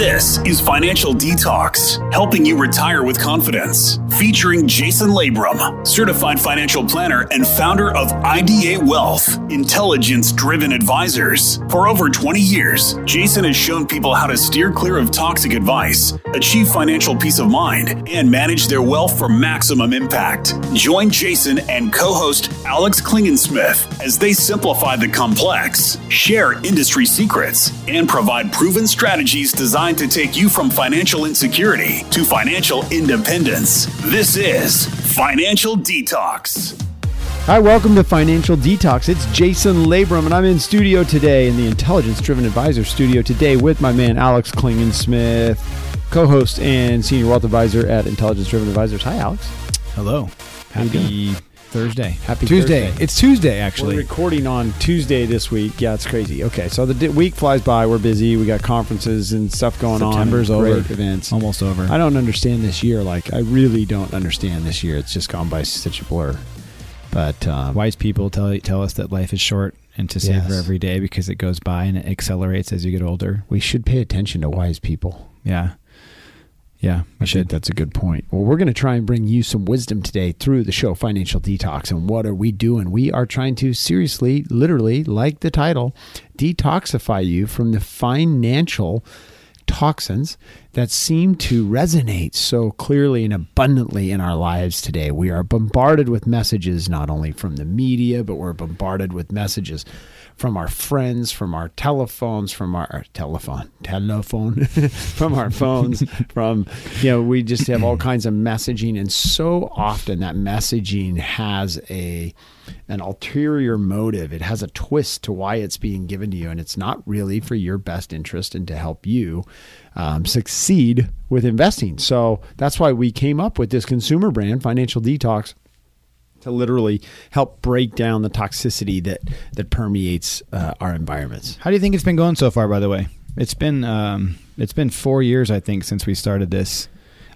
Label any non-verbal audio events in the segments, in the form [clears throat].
This is Financial Detox, helping you retire with confidence. Featuring Jason Labrum, certified financial planner and founder of IDA Wealth, intelligence driven advisors. For over 20 years, Jason has shown people how to steer clear of toxic advice, achieve financial peace of mind, and manage their wealth for maximum impact. Join Jason and co host Alex Klingensmith as they simplify the complex, share industry secrets, and provide proven strategies designed to take you from financial insecurity to financial independence. This is Financial Detox. Hi, welcome to Financial Detox. It's Jason Labrum, and I'm in studio today in the Intelligence Driven Advisor studio today with my man Alex Klingensmith, co host and senior wealth advisor at Intelligence Driven Advisors. Hi, Alex. Hello. Happy Thursday. Happy Tuesday. Thursday. It's Tuesday, actually. We're recording on Tuesday this week. Yeah, it's crazy. Okay, so the di- week flies by. We're busy. We got conferences and stuff going September's on. and over. Events. Almost over. I don't understand this year. Like, I really don't understand this year. It's just gone by such a blur. But um, Wise people tell tell us that life is short and to savor Yes. every day because it goes by and it accelerates as you get older. we should pay attention to wise people. Yeah. Yeah, I should. that's a good point. Well, we're going to try and bring you some wisdom today through the show Financial Detox. And what are we doing? We are trying to seriously, literally, like the title, detoxify you from the financial toxins that seem to resonate so clearly and abundantly in our lives today. We are bombarded with messages not only from the media, but we're bombarded with messages from our friends, from our telephones, from our, our telephone, telephone, [laughs] from our phones, [laughs] from, you know, we just have all kinds of messaging. And so often that messaging has a, an ulterior motive. It has a twist to why it's being given to you. And it's not really for your best interest and to help you um, succeed with investing. So that's why we came up with this consumer brand, Financial Detox to literally help break down the toxicity that that permeates uh, our environments. How do you think it's been going so far, by the way? It's been um, it's been four years, I think, since we started this.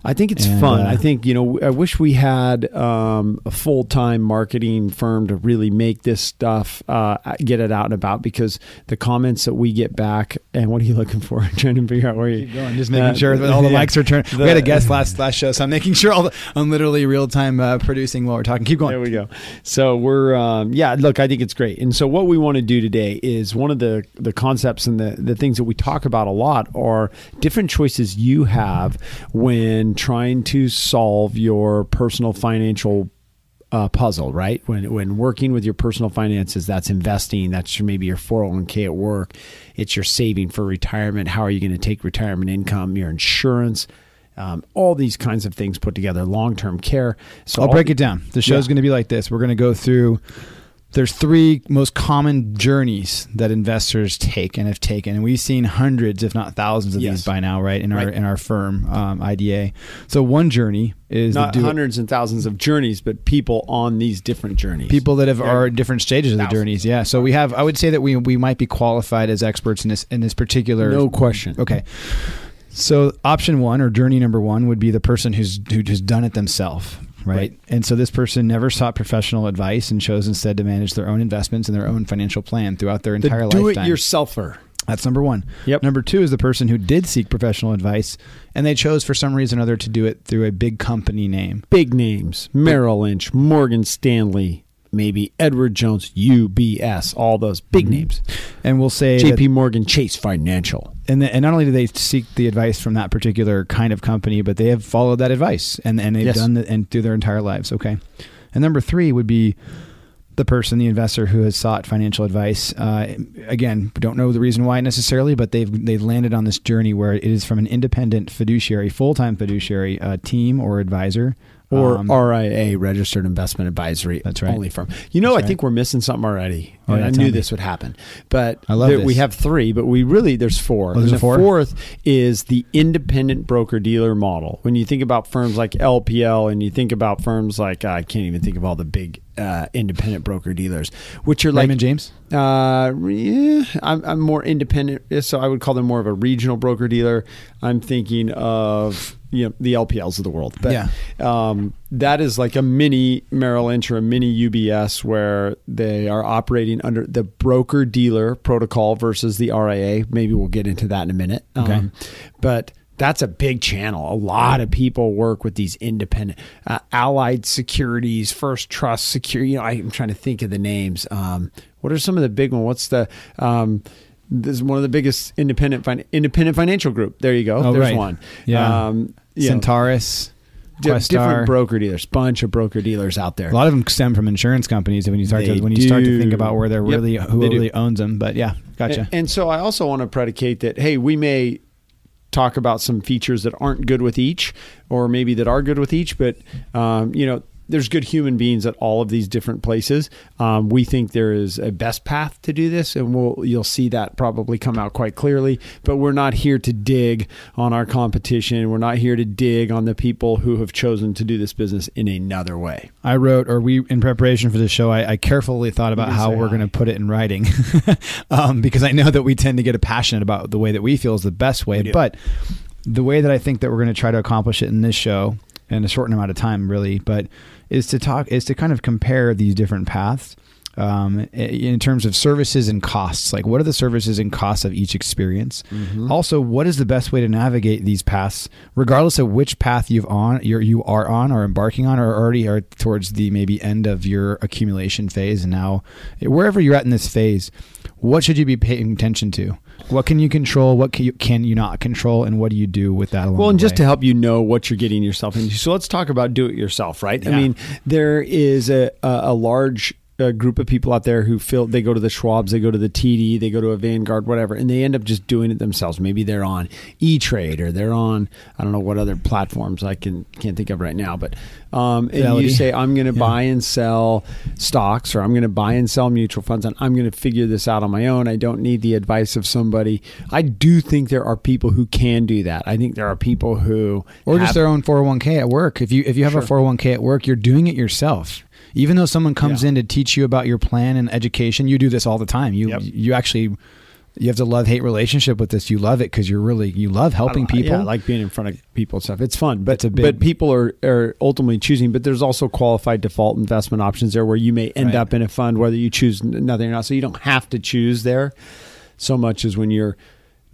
I think it's And, fun. uh, I think you know. I wish we had um, a full time marketing firm to really make this stuff uh, get it out and about because the comments that we get back and what are you looking for? [laughs] trying to figure out where you Keep going, just making Uh, sure that all the [laughs] yeah. mics are turned. We had a guest [laughs] last last show, so I'm making sure all the I'm literally real time uh, producing while we're talking. Keep going. There we go. So we're um, yeah. Look, I think it's great. And so what we want to do today is one of the the concepts and the the things that we talk about a lot are different choices you have when trying to solve your personal financial uh, puzzle, right? When when working with your personal finances, that's investing. That's your, maybe your four hundred one k at work. It's your saving for retirement. How are you going to take retirement income? Your insurance. Um, all these kinds of things put together. Long term care. So I'll break the- it down. The show's Yeah. going to be like this. We're going to go through. There's three most common journeys that investors take and have taken, and we've seen hundreds, if not thousands, of Yes. these by now, right? In our in our firm, um, IDA. So one journey is not hundreds and thousands of journeys, but people on these different journeys. people that have Yeah. are at different stages of the journeys. Yeah. So we have. I would say that we we might be qualified as experts in this in this particular. no question. Okay. So option one or journey number one would be the person who's who's done it themselves, right? Right. And so this person never sought professional advice and chose instead to manage their own investments and their own financial plan throughout their The entire do lifetime. it yourselfer. That's number one. Yep. Number two is the person who did seek professional advice and they chose for some reason or other to do it through a big company name. Big names: Merrill Lynch, Morgan Stanley, maybe Edward Jones, UBS, all those big mm-hmm. names. And we'll say J.P. Morgan Chase Financial. And the, and not only do they seek the advice from that particular kind of company, but they have followed that advice and and they've Yes. done it and through their entire lives. Okay, and number three would be the person, the investor who has sought financial advice. Uh, again, don't know the reason why necessarily, but they've they've landed on this journey where it is from an independent fiduciary, full time fiduciary uh, team or advisor. Or Um, RIA, Registered Investment Advisory. That's right. Only firm. You know, That's I right. think we're missing something already. Oh, and yeah, I knew me. this would happen, but I love there- we have three. But we really there's four. Oh, there's And a the four? fourth is the independent broker dealer model. When you think about firms like LPL, and you think about firms like I can't even think of all the big uh, independent broker dealers, which are like Raymond James. uh, yeah, I'm, I'm more independent, so I would call them more of a regional broker dealer. I'm thinking of you know the LPLs of the world, but Yeah. um, that is like a mini Merrill Lynch or a mini UBS where they are operating under the broker dealer protocol versus the RIA. Maybe we'll get into that in a minute. Okay. Um, but that's a big channel. A lot of people work with these independent, uh, Allied Securities, First Trust Security. You know, I'm trying to think of the names. Um, what are some of the big ones? What's the um, this is one of the biggest independent fin- independent financial group. There you go. Oh, There's right. one. Yeah. Um, Centaurus. Questar. different broker dealers, bunch of broker dealers out there. A lot of them stem from insurance companies. When you start They to when you start to think about where they're Yep, really who they do. really owns them, but yeah, gotcha. And, and so I also want to predicate that hey, we may talk about some features that aren't good with each, or maybe that are good with each, but um, you know. There's good human beings at all of these different places. Um, we think there is a best path to do this, and we'll you'll see that probably come out quite clearly. But we're not here to dig on our competition. We're not here to dig on the people who have chosen to do this business in another way. I wrote, or we, in preparation for the show, I, I carefully thought about how we're going to put it in writing, [laughs] um, because I know that we tend to get a passionate about the way that we feel is the best way. But the way that I think that we're going to try to accomplish it in this show in a short amount of time, really, but is to talk is to kind of compare these different paths. Um, in terms of services and costs, like what are the services and costs of each experience? Also, what is the best way to navigate these paths, regardless of which path you've on you're, you are on or embarking on, or already are towards the maybe end of your accumulation phase, and now wherever you're at in this phase, what should you be paying attention to? What can you control? What can you, can you not control? And what do you do with that? Along Well, and just way? to help you know what you're getting yourself into, so let's talk about do it yourself, right? I mean, there is a, a large uh group of people out there who feel they go to the Schwabs, they go to the TD, they go to a Vanguard, whatever, and they end up just doing it themselves. Maybe they're on E Trade or they're on I don't know what other platforms I can can't think of right now, but um, and you say I'm going to buy and sell stocks or I'm going to buy and sell mutual funds and I'm going to figure this out on my own. I don't need the advice of somebody. I do think there are people who can do that. I think there are people who or have- just their own 401k at work. If you if you have a 401k at work, you're doing it yourself. Even though someone comes Yeah. in to teach you about your plan and education, you do this all the time. You Yep. you actually you have to love hate relationship with this. You love it because you're really you love helping people. Yeah, I like being in front of people and stuff. It's fun, but It's a big- but people are, are ultimately choosing. But there's also qualified default investment options there where you may end Right. up in a fund whether you choose nothing or not. So you don't have to choose there so much as when you're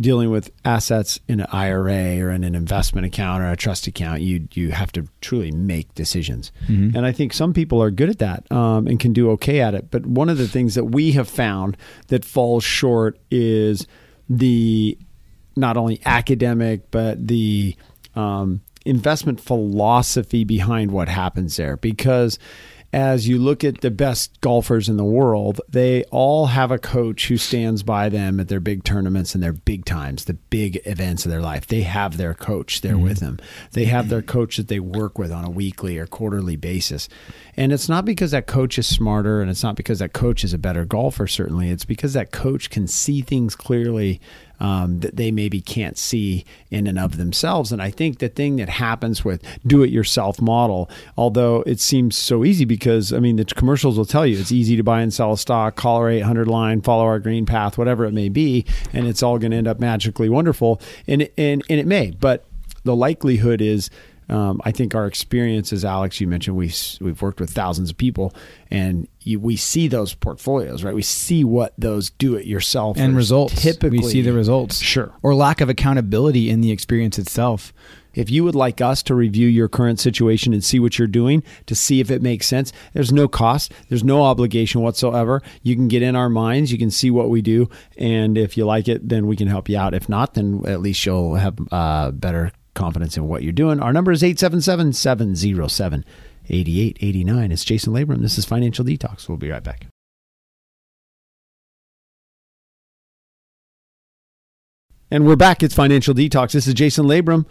dealing with assets in an IRA or in an investment account or a trust account. You you have to truly make decisions, Mhm. and I think some people are good at that um, and can do okay at it. But one of the things that we have found that falls short is the not only academic but the um, investment philosophy behind what happens there because as you look at the best golfers in the world, they all have a coach who stands by them at their big tournaments and their big times, the big events of their life. They have their coach there mm-hmm. with them. They have their coach that they work with on a weekly or quarterly basis. And it's not because that coach is smarter and it's not because that coach is a better golfer, certainly. It's because that coach can see things clearly um, that they maybe can't see in and of themselves. And I think the thing that happens with do it yourself model, although it seems so easy because, I mean, the commercials will tell you it's easy to buy and sell a stock, call our 800 line, follow our green path, whatever it may be, and it's all going to end up magically wonderful. And, and, and it may, but the likelihood is um, I think our experience, experiences, Alex, you mentioned we we've worked with thousands of people, and you, we see those portfolios, right? We see what those do-it-yourself and results. Typically, we see the results. Sure. Or lack of accountability in the experience itself. If you would like us to review your current situation and see what you're doing to see if it makes sense, there's no cost, there's no obligation whatsoever. You can get in our minds, you can see what we do, and if you like it, then we can help you out. If not, then at least you'll have uh, better confidence in what you're doing. Our number is 877 707 8889. It's Jason Labrum. This is Financial Detox. We'll be right back. And we're back. It's Financial Detox. This is Jason Labrum.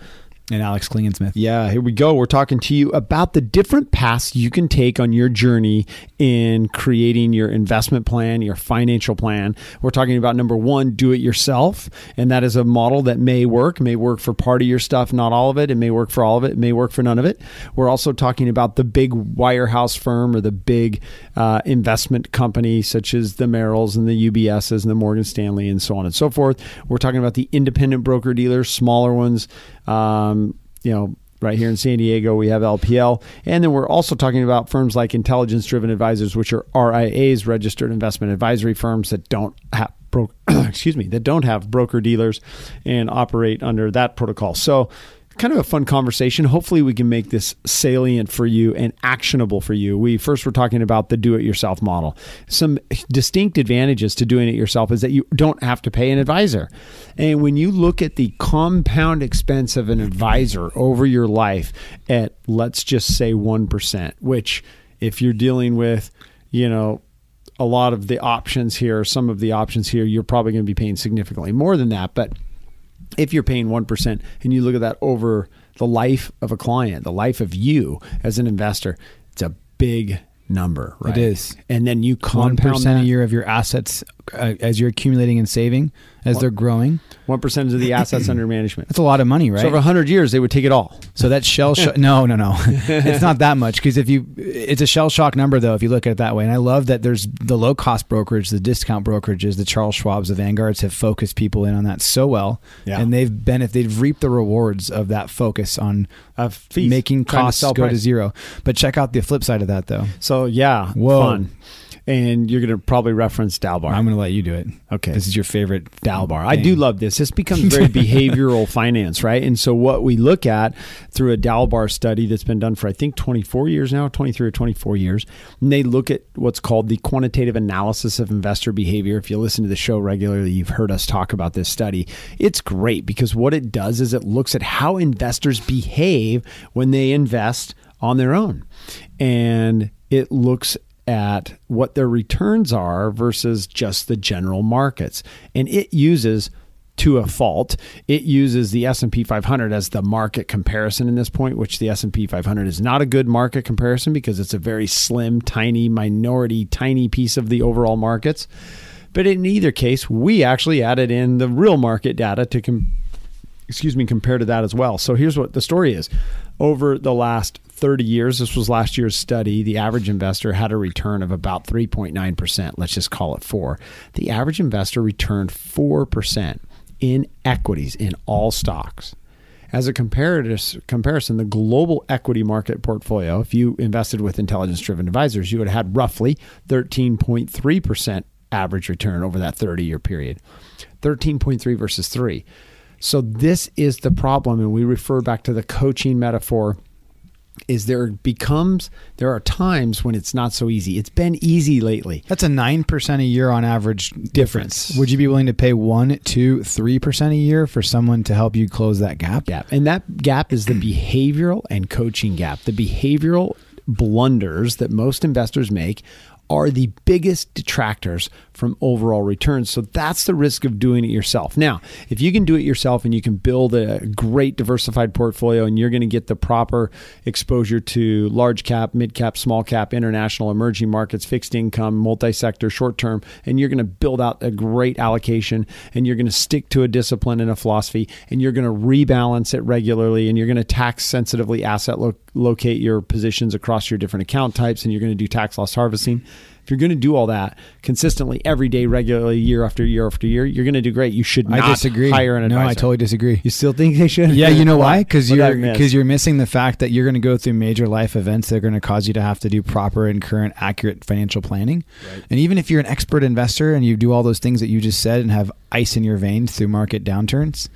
And Alex Klingensmith. Yeah, here we go. We're talking to you about the different paths you can take on your journey in creating your investment plan, your financial plan. We're talking about number one, do it yourself. And that is a model that may work, may work for part of your stuff, not all of it. It may work for all of it, it may work for none of it. We're also talking about the big wirehouse firm or the big uh, investment company, such as the Merrills and the UBSs and the Morgan Stanley and so on and so forth. We're talking about the independent broker dealers, smaller ones. Um, you know, right here in San Diego, we have LPL. And then we're also talking about firms like intelligence driven advisors, which are RIAs, registered investment advisory firms that don't have bro- [coughs] excuse me, that don't have broker dealers and operate under that protocol. So kind of a fun conversation. Hopefully, we can make this salient for you and actionable for you. We first were talking about the do it yourself model. Some distinct advantages to doing it yourself is that you don't have to pay an advisor. And when you look at the compound expense of an advisor over your life at, let's just say 1%, which if you're dealing with, you know, a lot of the options here, some of the options here, you're probably going to be paying significantly more than that. But if you're paying 1% and you look at that over the life of a client, the life of you as an investor, it's a big number, right? It is. And then you One compound percent that. a year of your assets uh, as you're accumulating and saving as they're growing. 1% of the assets under [clears throat] management. That's a lot of money, right? So over 100 years, they would take it all. So that shell shock. [laughs] no, no, no. [laughs] it's not that much because if you, it's a shell shock number though if you look at it that way. And I love that there's the low cost brokerage, the discount brokerages, the Charles Schwab's, the Vanguards have focused people in on that so well, Yeah. and they've been if they've reaped the rewards of that focus on Of fees, making to costs sell go to zero. But check out the flip side of that though. So yeah, Whoa. fun. And you're going to probably reference Dalbar. I'm going to let you do it. Okay. This is your favorite Dalbar. I do love this. This becomes very [laughs] behavioral finance, right? And so what we look at through a Dalbar study that's been done for I think 24 years now, 23 or 24 years, and they look at what's called the quantitative analysis of investor behavior. If you listen to the show regularly, you've heard us talk about this study. It's great because what it does is it looks at how investors behave when they invest on their own. And it looks at what their returns are versus just the general markets. And it uses to a fault, it uses the S&P 500 as the market comparison in this point, which the S&P 500 is not a good market comparison because it's a very slim, tiny minority, tiny piece of the overall markets. But in either case, we actually added in the real market data to com- excuse me, compare to that as well. So here's what the story is. Over the last 30 years, this was last year's study, the average investor had a return of about 3.9%. Let's just call it 4. The average investor returned 4% in equities in all stocks. As a comparison, the global equity market portfolio, if you invested with intelligence driven advisors, you would have had roughly 13.3% average return over that 30 year period. 13.3 versus 3. So this is the problem and we refer back to the coaching metaphor is there becomes there are times when it's not so easy. It's been easy lately. That's a 9% a year on average difference. Would you be willing to pay 1, 2, 3% a year for someone to help you close that gap? gap. And that gap is the behavioral and coaching gap. The behavioral blunders that most investors make are the biggest detractors from overall returns. So that's the risk of doing it yourself. Now, if you can do it yourself and you can build a great diversified portfolio and you're going to get the proper exposure to large cap, mid cap, small cap, international, emerging markets, fixed income, multi sector, short term, and you're going to build out a great allocation and you're going to stick to a discipline and a philosophy and you're going to rebalance it regularly and you're going to tax sensitively asset locate your positions across your different account types and you're going to do tax loss harvesting. If you're going to do all that consistently every day, regularly, year after year after year, you're going to do great. You should not I disagree. hire an advisor. No, I totally disagree. You still think they should? Yeah, you know why? Because What did I you're because you're missing the fact that you're going to go through major life events that are going to cause you to have to do proper and current, accurate financial planning. And even if you're an expert investor and you do all those things that you just said and have ice in your veins through market downturns,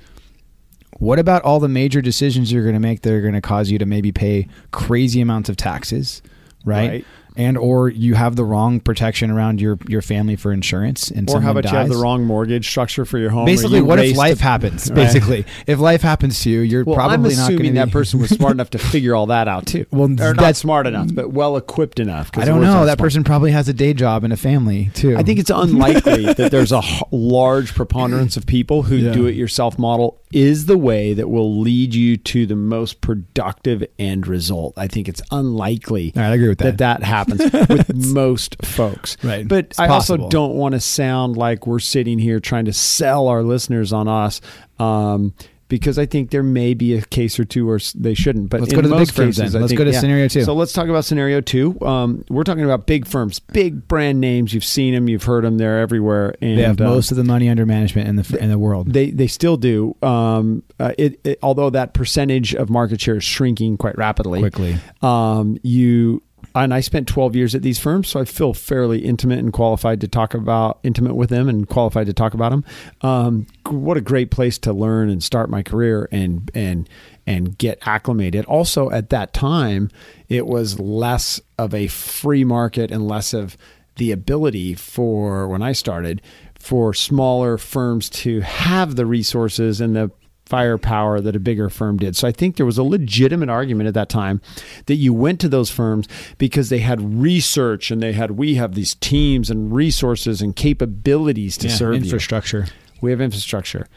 what about all the major decisions you're going to make that are going to cause you to maybe pay crazy amounts of taxes? Right? Right. and or you have the wrong protection around your your family for insurance, and Or how about you have the wrong mortgage structure for your home? Basically, you what if life to- happens? [laughs] Right. Basically, if life happens to you, you're Well, probably I'm not going assuming to that person was smart enough to [laughs] figure all that out too. Well, or not smart enough, but well equipped enough. I don't know. That smart. person probably has a day job and a family too. I think it's unlikely that there's a h- large preponderance of people who Yeah. do it yourself model is the way that will lead you to the most productive end result. I think it's unlikely right, I agree with that that. that happens with [laughs] most folks. Right. But It's I possible. also don't want to sound like we're sitting here trying to sell our listeners on us. Um, because I think there may be a case or two where they shouldn't, but Let's go to the big firms cases, then. Let's think- go to scenario two. So let's talk about scenario two. Um, we're talking about big firms, big brand names. You've seen them, you've heard them. They're everywhere. And they have uh, most of the money under management in the in the world. they they still do. Um, uh, it, it although that percentage of market share is shrinking quite rapidly. quickly. Um, you and I spent 12 years at these firms, so I feel fairly intimate and qualified to talk about intimate with them and qualified to talk about them. Um, what a great place to learn and start my career and and and get acclimated. Also, at that time, it was less of a free market and less of the ability for when I started for smaller firms to have the resources and the firepower that a bigger firm did. So I think there was a legitimate argument at that time that you went to those firms because they had research and they had we have these teams and resources and capabilities to Yeah, serve you. infrastructure. We have infrastructure.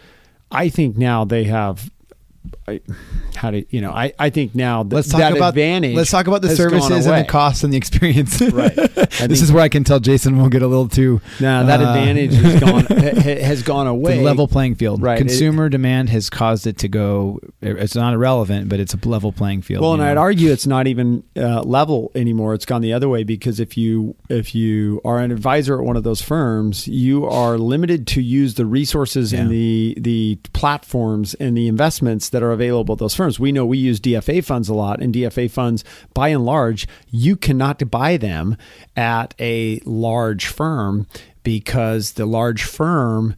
I think now they have I, how do you know? I, I think now th- Let's talk about advantage. Let's talk about the services and the costs and the experience. [laughs] Right. [laughs] This is where I can tell Jason will get a little too. Now that uh, advantage has [laughs] gone ha- has gone the away. level playing field. Right. Consumer demand has caused it to go. It's not irrelevant, but it's a level playing field. Well, and I'd argue it's not even uh, level anymore. It's gone the other way because if you if you are an advisor at one of those firms, you are limited to use the resources and the the platforms and the investments that are available at those firms. We know we use DFA funds a lot, and DFA funds, by and large, you cannot buy them at a large firm because the large firm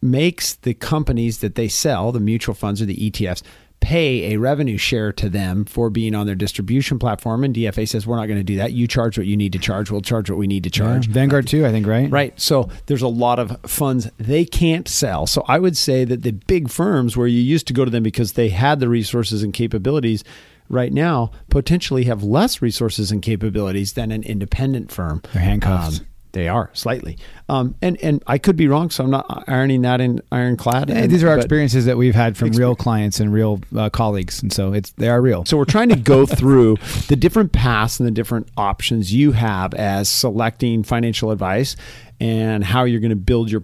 makes the companies that they sell, the mutual funds or the ETFs, pay a revenue share to them for being on their distribution platform. And DFA says, we're not going to do that. You charge what you need to charge. We'll charge what we need to Yeah. charge. Vanguard too, I think, right? Right. So there's a lot of funds they can't sell. So I would say that the big firms where you used to go to them because they had the resources and capabilities right now potentially have less resources and capabilities than an independent firm. They're handcuffed. Um, they are slightly. Um, and, and I could be wrong, so I'm not ironing that in ironclad. And- these are our experiences that we've had from real clients and real uh, colleagues, and so it's they are real. So we're trying to go through the different paths and the different options you have as selecting financial advice and how you're going to build your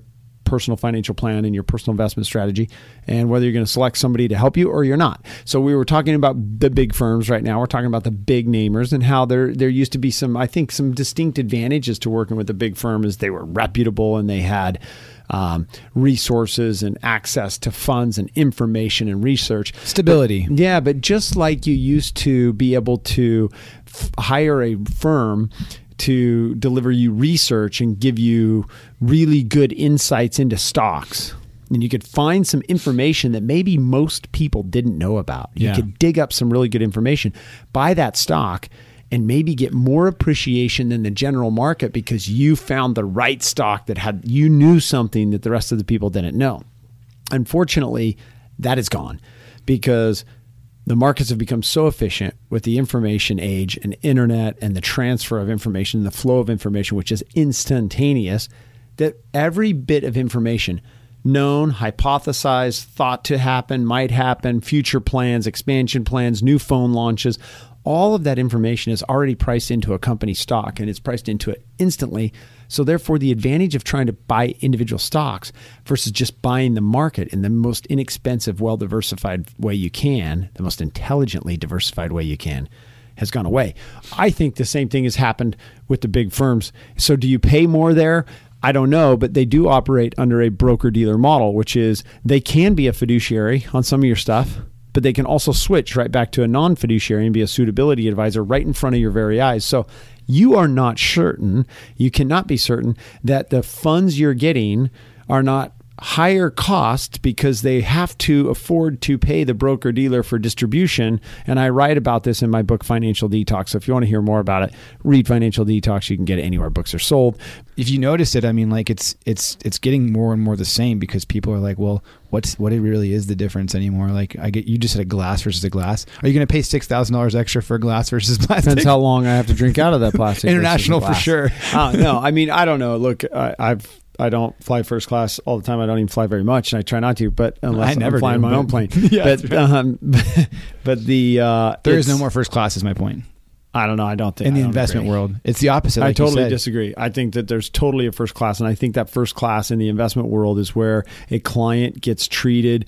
personal financial plan and your personal investment strategy and whether you're going to select somebody to help you or you're not. So we were talking about the big firms right now. We're talking about the big namers and how there there used to be some I think some distinct advantages to working with a big firm is they were reputable and they had um, resources and access to funds and information and research. Stability. Yeah, but just like you used to be able to f- hire a firm to deliver you research and give you really good insights into stocks. And you could find some information that maybe most people didn't know about. You Yeah. could dig up some really good information, buy that stock, and maybe get more appreciation than the general market because you found the right stock that had you knew something that the rest of the people didn't know. Unfortunately, that is gone because the markets have become so efficient with the information age and internet and the transfer of information, the flow of information, which is instantaneous, that every bit of information known, hypothesized, thought to happen, might happen, future plans, expansion plans, new phone launches, all of that information is already priced into a company stock and it's priced into it instantly. So, therefore, the advantage of trying to buy individual stocks versus just buying the market in the most inexpensive, well diversified way you can, the most intelligently diversified way you can, has gone away. I think the same thing has happened with the big firms. So, do you pay more there? I don't know, but they do operate under a broker dealer model, which is they can be a fiduciary on some of your stuff, but they can also switch right back to a non fiduciary and be a suitability advisor right in front of your very eyes. So you are not certain, you cannot be certain that the funds you're getting are not higher cost because they have to afford to pay the broker dealer for distribution. And I write about this in my book, Financial Detox. So if you want to hear more about it, read Financial Detox. You can get it anywhere books are sold. If you notice it, I mean, like it's it's it's getting more and more the same because people are like, well, what's what it really is the difference anymore? Like, I get you just said a glass versus a glass. Are you going to pay six thousand dollars extra for a glass versus plastic? Depends how long I have to drink out of that [laughs] plastic. International for sure. uh, no, I mean, I don't know. Look, I, I've I don't fly first class all the time. I don't even fly very much, and I try not to. But unless I never I'm flying do, my own plane, [laughs] Yeah, but that's um, [laughs] but the uh, There is no more first class. Is my point I don't know. I don't think in the investment agree. world. It's the opposite. I like you totally disagree. I think that there's totally a first class, and I think that first class in the investment world is where a client gets treated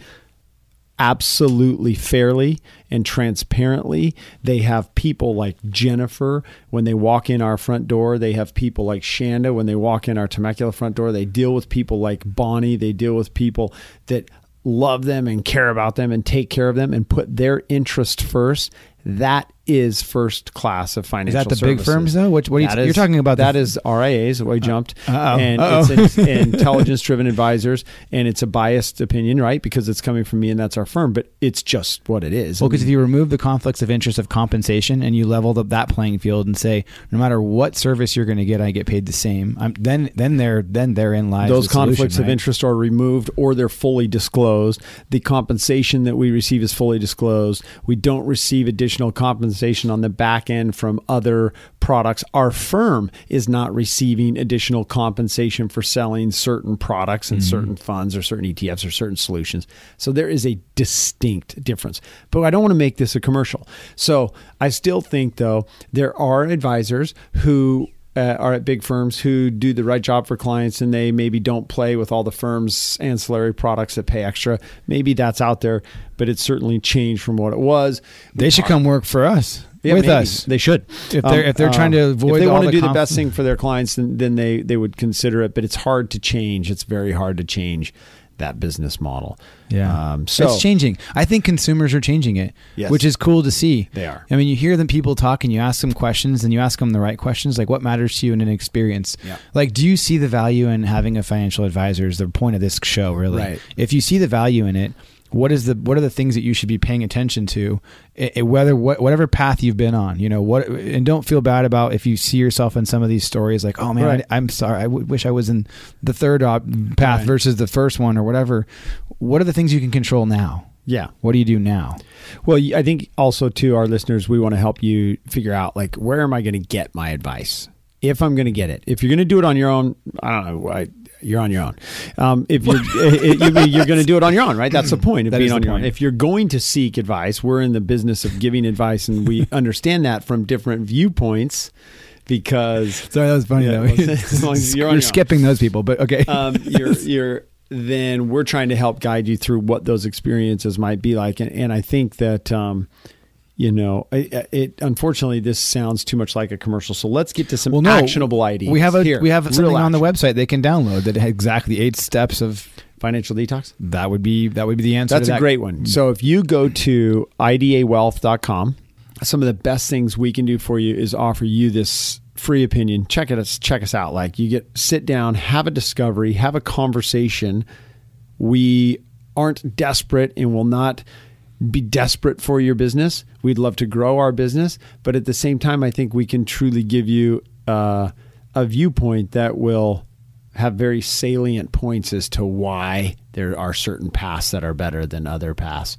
absolutely fairly and transparently. They have people like Jennifer when they walk in our front door. They have people like Shanda when they walk in our Temecula front door. They deal with people like Bonnie. They deal with people that love them and care about them and take care of them and put their interest first. That is first class of Is financial that the big firms though? What, what are you, That you're talking about? That the, is RIAs. We uh, jumped, Uh-oh. and Uh-oh. it's in, [laughs] intelligence-driven advisors, and it's a biased opinion, right? Because it's coming from me, and that's our firm. But it's just what it is. Well, because if you remove the conflicts of interest of compensation and you leveled up that playing field and say, no matter what service you're going to get, I get paid the same. I'm, then, then there, then therein lies those the solution, conflicts of right? interest are removed or they're fully disclosed. The compensation that we receive is fully disclosed. We don't receive additional compensation on the back end from other products. Our firm is not receiving additional compensation for selling certain products and mm-hmm. certain funds or certain ETFs or certain solutions. So there is a distinct difference. But I don't want to make this a commercial. So I still think, though, there are advisors who uh, are at big firms who do the right job for clients and they maybe don't play with all the firm's ancillary products that pay extra. Maybe that's out there, but it's certainly changed from what it was. They should come work for us Yeah, with maybe. us. They should. If they're- if they're trying to avoid if they want to the do the best thing for their clients, then, then they they would consider it. But it's hard to change. It's very hard to change that business model. Yeah. Um, so it's changing. I think consumers are changing it, Yes. which is cool to see. They are. I mean, you hear them people talk and you ask them questions and you ask them the right questions, like what matters to you in an experience. Yeah. Like, do you see the value in having a financial advisor? Is the point of this show really? Right. If you see the value in it, what is the what are the things that you should be paying attention to I- I- whether what, whatever path you've been on you know what and don't feel bad about if you see yourself in some of these stories like oh man Right. I, am sorry I w- wish I was in the third op- path Right. versus the first one or whatever what are the things you can control now yeah. what do you do now Well, I think also to our listeners, we want to help you figure out like where am I going to get my advice if I'm going to get it. If you're going to do it on your own, I don't know. I, you're on your own. Um, if you're it, [laughs] you, you're going to do it on your own, right? That's the point of That being on your own. If you're going to seek advice, we're in the business of giving advice, and we [laughs] understand that from different viewpoints because sorry that was funny Yeah, though well, [laughs] as long as you're on we're your own. skipping those people but okay um, you're you're then we're trying to help guide you through what those experiences might be like, and, and I think that um, you know it, it. Unfortunately, this sounds too much like a commercial. So let's get to some well, no, actionable ideas. we have a Here, we have something on the website they can download that has exactly eight steps of Financial detox. that would be that would be the answer That's a that. great one. So if you go to idawealth.com, some of the best things we can do for you is offer you this free opinion. Check it check us out. Like you get sit down, have a discovery, have a conversation. We aren't desperate and will not be desperate for your business. We'd love to grow our business, but at the same time, I think we can truly give you uh, a viewpoint that will have very salient points as to why there are certain paths that are better than other paths.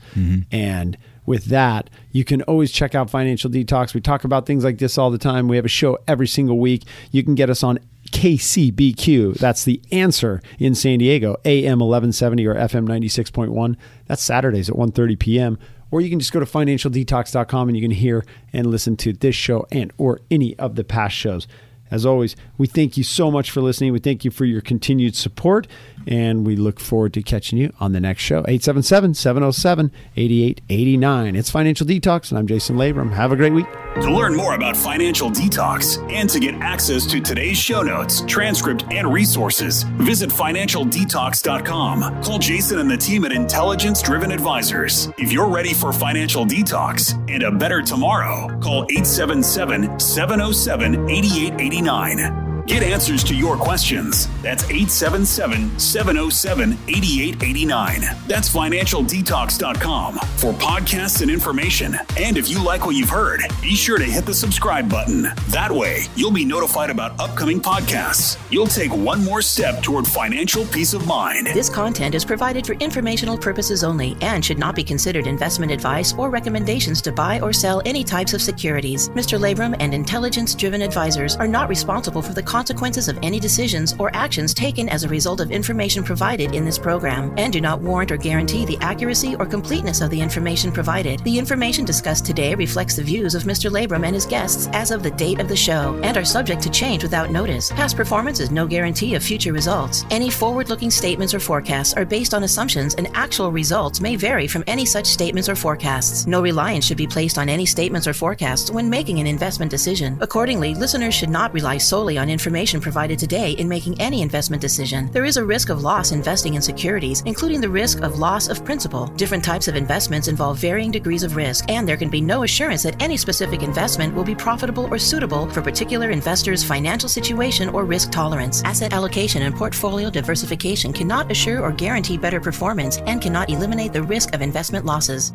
And with that, you can always check out Financial Detox. We talk about things like this all the time. We have a show every single week. You can get us on KCBQ. That's the answer in San Diego, AM 1170 or FM 96.1. That's Saturdays at 1:30 p.m. Or you can just go to financialdetox.com and you can hear and listen to this show and or any of the past shows. As always, we thank you so much for listening. We thank you for your continued support, and we look forward to catching you on the next show. 877 707 8889. It's Financial Detox, and I'm Jason Labrum. Have a great week. To learn more about Financial Detox and to get access to today's show notes, transcript, and resources, visit financialdetox.com. Call Jason and the team at Intelligence Driven Advisors. If you're ready for financial detox and a better tomorrow, call 877 707 8889. 89. Get answers to your questions. That's 877 707 8889. That's financialdetox.com for podcasts and information. And if you like what you've heard, be sure to hit the subscribe button. That way, you'll be notified about upcoming podcasts. You'll take one more step toward financial peace of mind. This content is provided for informational purposes only and should not be considered investment advice or recommendations to buy or sell any types of securities. Mr. Labrum and intelligence driven advisors are not responsible for the consequences of any decisions or actions taken as a result of information provided in this program and do not warrant or guarantee the accuracy or completeness of the information provided. The information discussed today reflects the views of Mr. Labrum and his guests as of the date of the show and are subject to change without notice. Past performance is no guarantee of future results. Any forward looking statements or forecasts are based on assumptions, and actual results may vary from any such statements or forecasts. No reliance should be placed on any statements or forecasts when making an investment decision. Accordingly, listeners should not rely solely on information provided today in making any investment decision. There is a risk of loss investing in securities, including the risk of loss of principal. Different types of investments involve varying degrees of risk, and there can be no assurance that any specific investment will be profitable or suitable for particular investors' financial situation or risk tolerance. Asset allocation and portfolio diversification cannot assure or guarantee better performance and cannot eliminate the risk of investment losses.